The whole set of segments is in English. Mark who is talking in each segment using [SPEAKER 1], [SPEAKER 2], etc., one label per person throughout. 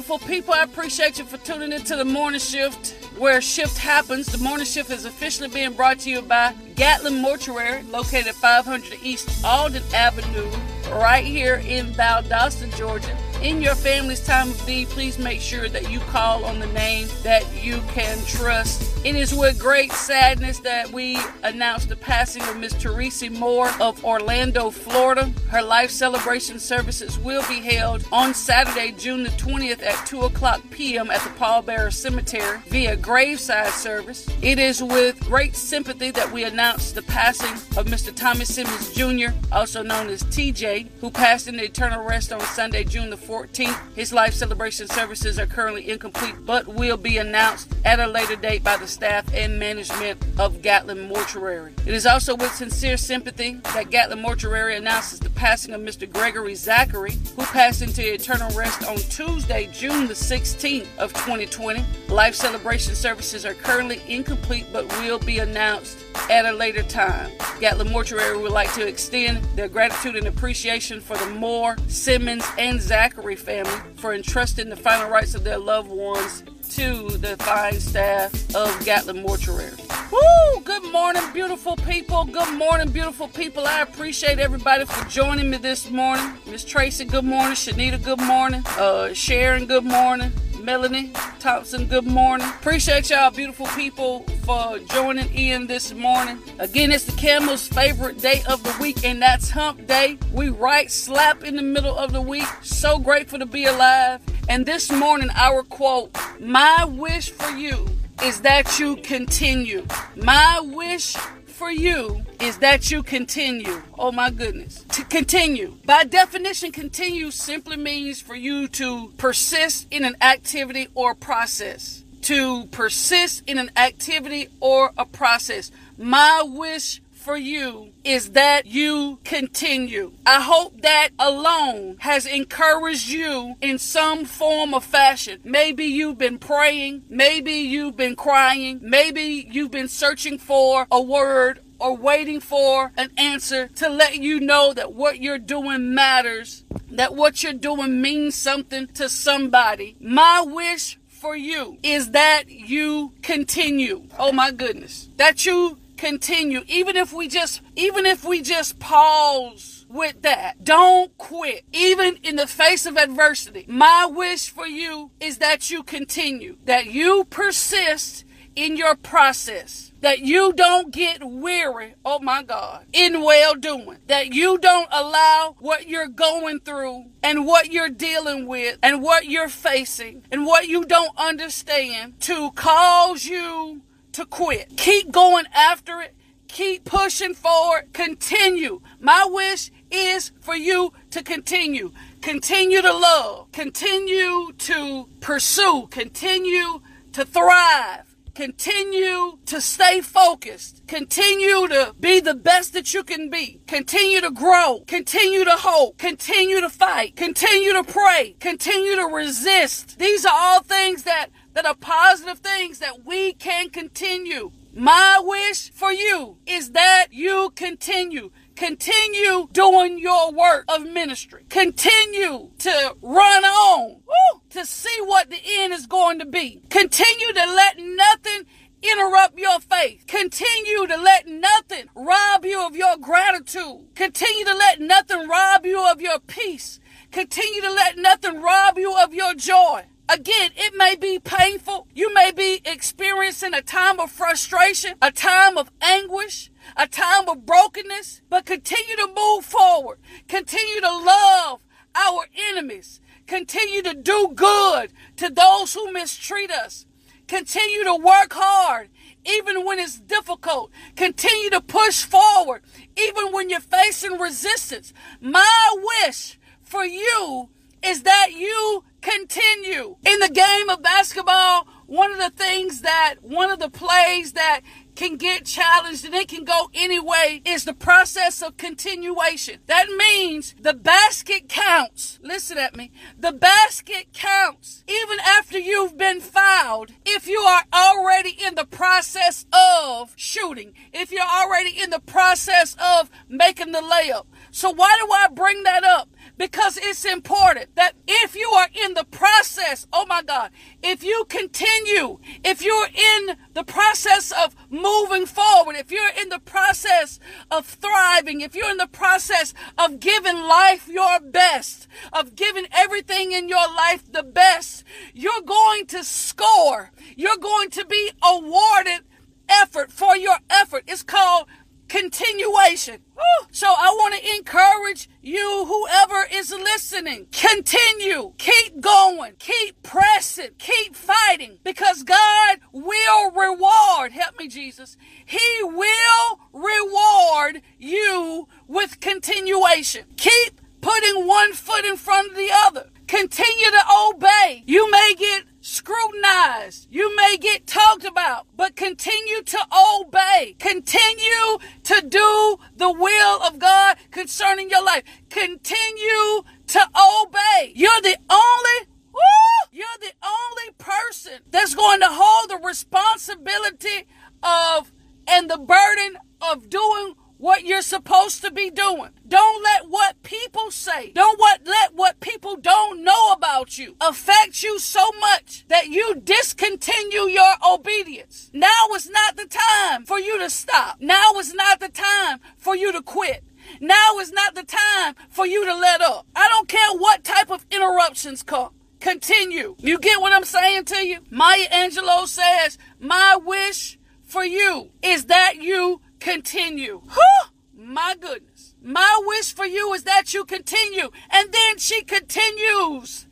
[SPEAKER 1] Beautiful people. I appreciate you for tuning into the morning shift where shift happens. The morning shift is officially being brought to you by Gatlin Mortuary, located at 500 East Alden Avenue, right here in Valdosta, Georgia in your family's time of need, please make sure that you call on the name that you can trust. It is with great sadness that we announce the passing of Miss Teresa Moore of Orlando, Florida. Her life celebration services will be held on Saturday, June the 20th at 2 o'clock p.m. at the Paul Bearer Cemetery via graveside service. It is with great sympathy that we announce the passing of Mr. Thomas Simmons Jr., also known as TJ, who passed in eternal rest on Sunday, June the 14th. His life celebration services are currently incomplete but will be announced at a later date by the staff and management of Gatlin Mortuary. It is also with sincere sympathy that Gatlin Mortuary announces the passing of Mr. Gregory Zachary, who passed into eternal rest on Tuesday, June the 16th of 2020. Life celebration services are currently incomplete but will be announced at a later time. Gatlin Mortuary would like to extend their gratitude and appreciation for the Moore, Simmons, and Zachary family for entrusting the final rites of their loved ones to the fine staff of Gatlin Mortuary. Woo! Good morning, beautiful people. Good morning, beautiful people. I appreciate everybody for joining me this morning. Miss Tracy, good morning. Shanita, good morning. Uh, Sharon, good morning. Melanie Thompson, good morning. Appreciate y'all, beautiful people, for joining in this morning. Again, it's the Camel's favorite day of the week, and that's Hump Day. We right slap in the middle of the week. So grateful to be alive. And this morning, our quote My wish for you is that you continue. My wish for you is that you continue. Oh my goodness. To continue. By definition, continue simply means for you to persist in an activity or process. To persist in an activity or a process. My wish for you is that you continue. I hope that alone has encouraged you in some form or fashion. Maybe you've been praying, maybe you've been crying, maybe you've been searching for a word or waiting for an answer to let you know that what you're doing matters, that what you're doing means something to somebody. My wish for you is that you continue. Oh my goodness. That you continue even if we just even if we just pause with that. Don't quit, even in the face of adversity. My wish for you is that you continue, that you persist in your process, that you don't get weary, oh my God, in well doing, that you don't allow what you're going through and what you're dealing with and what you're facing and what you don't understand to cause you to quit. Keep going after it. Keep pushing forward. Continue. My wish is for you to continue. Continue to love. Continue to pursue. Continue to thrive. Continue to stay focused. Continue to be the best that you can be. Continue to grow. Continue to hope. Continue to fight. Continue to pray. Continue to resist. These are all things that that are positive things that we can continue. My wish for you is that you continue. Continue doing your work of ministry. Continue to run on woo, to see what the end is going to be. Continue to let nothing interrupt your faith. Continue to let nothing rob you of your gratitude. Continue to let nothing rob you of your peace. Continue to let nothing rob you of your joy. Again, it may be painful. You may be experiencing a time of frustration, a time of anguish, a time of brokenness, but continue to move forward. Continue to love our enemies. Continue to do good to those who mistreat us. Continue to work hard even when it's difficult. Continue to push forward even when you're facing resistance. My wish for you is that you continue. In the game of basketball, one of the things that, one of the plays that can get challenged and it can go anyway is the process of continuation. That means the basket counts. Listen at me. The basket counts even after you've been fouled. If you are already in the process of shooting, if you're already in the process of making the layup. So why do I bring that up? because it's important that if you are in the process, oh my God, if you continue, if you're in the process of moving forward, if you're in the process of thriving, if you're in the process of giving life your best, of giving everything in your life the best, you're going to score. You're going to be awarded effort for your effort. It's called continuation. So I want to encourage you, whoever is listening, continue, keep going, keep pressing, keep fighting because God will reward. Help me, Jesus. He will reward you with continuation. Keep putting one foot in front of the other. Continue to obey. You may get scrutinized. You may get talked about, but continue to obey. Continue to do the will of God concerning your life. Continue to obey. You're the only woo, you're the only person that's going to hold the responsibility of and the burden of doing what you're supposed to be doing. Don't let what people say, don't what, let what people don't know about you affect you so much that you discontinue your obedience. Now is not the time for you to stop. Now is not the time for you to quit. Now is not the time for you to let up. I don't care what type of interruptions come. Continue. You get what I'm saying to you? Maya Angelou says, My wish for you is that you continue. Whew, my goodness. My wish for you is that you continue. And then she continues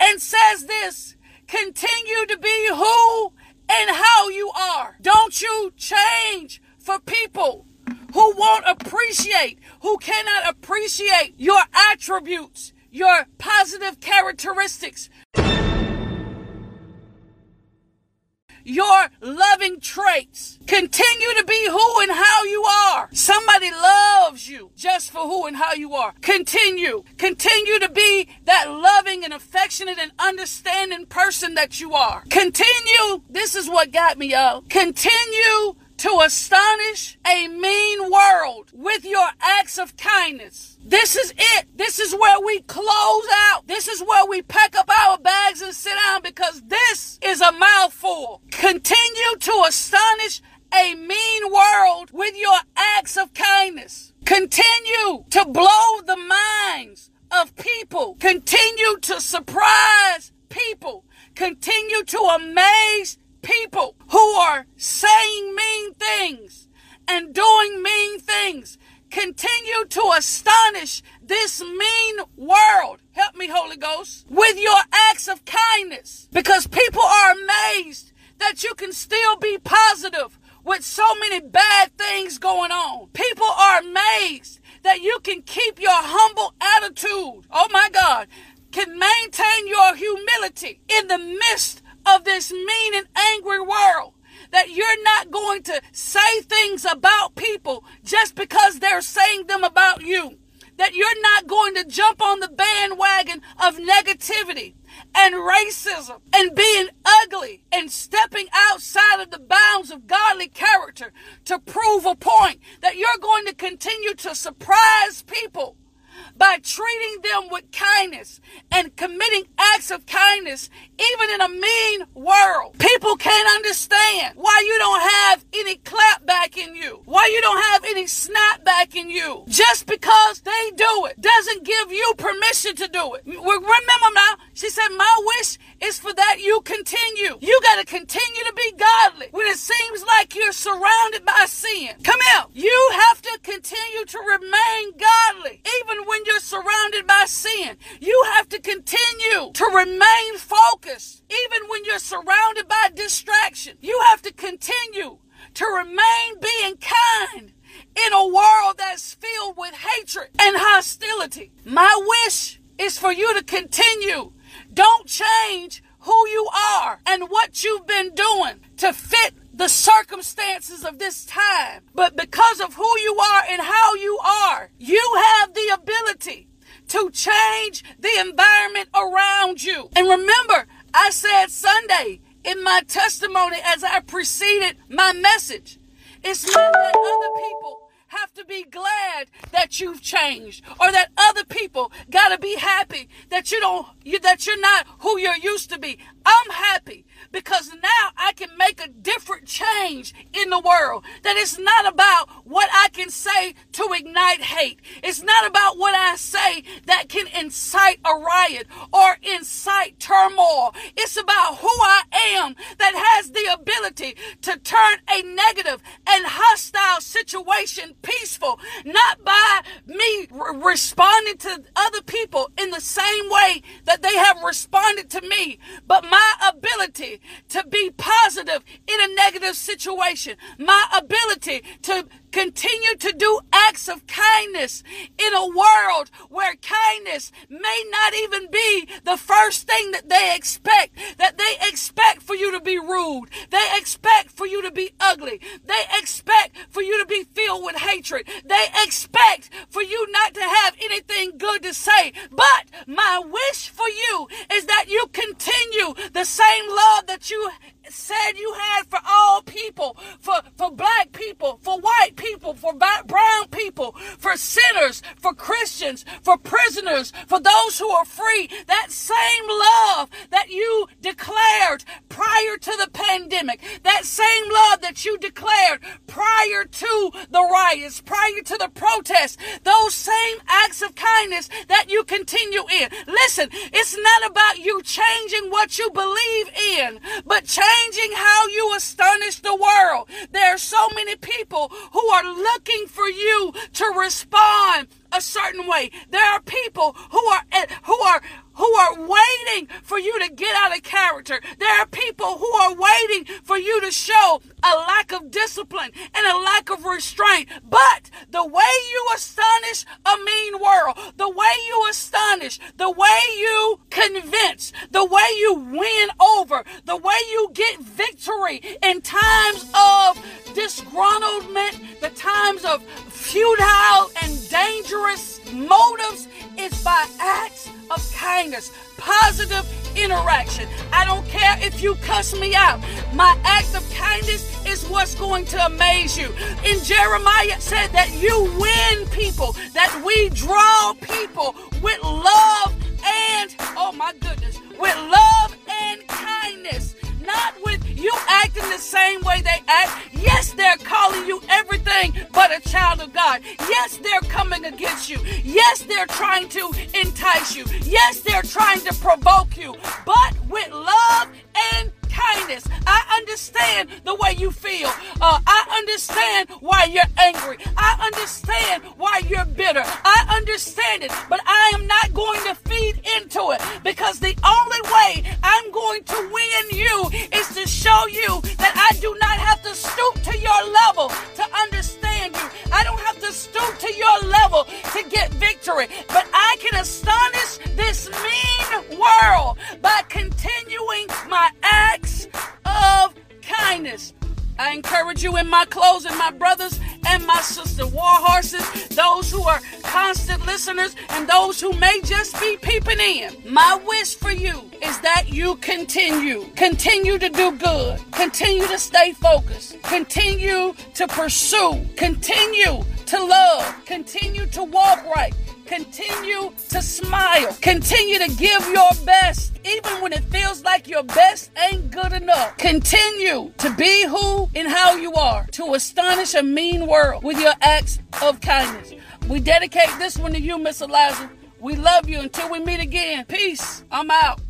[SPEAKER 1] and says this continue to be who and how you are. Don't you change for people who won't appreciate, who cannot appreciate your attributes, your positive characteristics, your loving traits. Continue to be who and how you are. Somebody loves you just for who and how you are. Continue. Continue to be that loving and affectionate and understanding person that you are. Continue. This is what got me, y'all. Continue to astonish a mean world with your acts of kindness. This is it. This is where we close out. This is where we pack up our bags and sit down because this is a mouthful. Continue to astonish a mean world with your acts of kindness. Continue to blow the minds of people. Continue to surprise people. Continue to amaze people who are saying mean things and doing mean things continue to astonish this mean world. Help me, Holy Ghost, with your acts of kindness because people are amazed that you can still be positive with so many bad things going on. People are amazed that you can keep your humble attitude. Oh my God. Can maintain your humility in the midst of this mean and angry world. That you're not going to say things about people just because they're saying them about you. That you're not going to jump on the bandwagon of negativity and racism and being ugly and stepping outside of the bounds of godly character to prove a point. That you're going to continue to surprise people by treating them with kindness and committing acts of kindness, even in a mean world. People can't understand why you don't have any clap back in you, why you don't have any snap back in you. Just because they do it doesn't give you permission to do it. Remember now, she said, My wish is for that you continue. You got to continue to be godly when it seems like you're surrounded by sin. Come here. You have to continue to remain godly even when you're surrounded by sin. You have to continue to remain focused even when you're surrounded by distraction. You have to continue to remain being kind in a world that's filled with hatred and hostility. My wish is for you to continue don't change who you are and what you've been doing to fit the circumstances of this time, but because of who you are and how you are, you have the ability to change the environment around you. And remember, I said Sunday in my testimony as I preceded my message, it's not that other people have to be glad that you've changed or that other people got to be happy that you don't you, that you're not who you're used to be. I'm happy because now I can make a different change the world. That it's not about what I can say to ignite hate. It's not about what I say that can incite a riot or incite turmoil. It's about who I am that has the ability to turn a negative and hostile situation peaceful, not by me re- responding to other people in the same way that they have responded to me, but my ability to be positive in a negative situation, my ability to continue to do acts of kindness in a world where kindness may not even be the first thing that they expect. That they expect for you to be rude. They expect for you to be ugly. They expect for you to be filled with hatred. They expect for you not to have anything good to say. But my wish for you is that you continue the same love that you said you had for all people, for, for black people, for white people, for brown people, for sinners, for Christians, for prisoners, for those who are free. That same love that you declared prior to the pandemic, that same love that you declared prior to the riots, prior to the protests, those same acts of kindness that you continue in. Listen, it's not about you changing what you believe in, but changing how you astonish the world. There are so many people who are looking for you to respond a certain way. There are people who are who are who are waiting for you to get out of character. There are people who are waiting for you to show a lack of discipline and a lack of restraint. But the way you astonish a mean world, the way you astonish, the way you convince, the way you win over, the way you get victory in times of disgruntlement, the times of futile and dangerous motives is by acts of kindness, positive interaction. I don't care if you cuss me out. My act of kindness is what's going to amaze you. In Jeremiah said that you win people, that we draw people with love and, oh my goodness, with love and kindness not with you acting the same way they act. Yes, they're calling you everything but a child of God. Yes, they're coming against you. Yes, they're trying to entice you. Yes, they're trying to provoke you. But with love I understand the way you feel. Uh, I understand why you're angry. I understand why you're bitter. I understand it, but I am not going to feed into it because the only way I'm going to win you is to show you that I do not have to stoop to your level to understand you. I don't have to stoop to your level to get victory, closing, my brothers and my sister war horses, those who are constant listeners and those who may just be peeping in. My wish for you is that you continue, continue to do good, continue to stay focused, continue to pursue, continue to love, continue to walk right, continue to smile, continue to give your best, even when it feels like your best ain't good enough. Continue to be who and how you are, to astonish a mean world with your acts of kindness. We dedicate this one to you, Miss Eliza. We love you until we meet again. Peace. I'm out.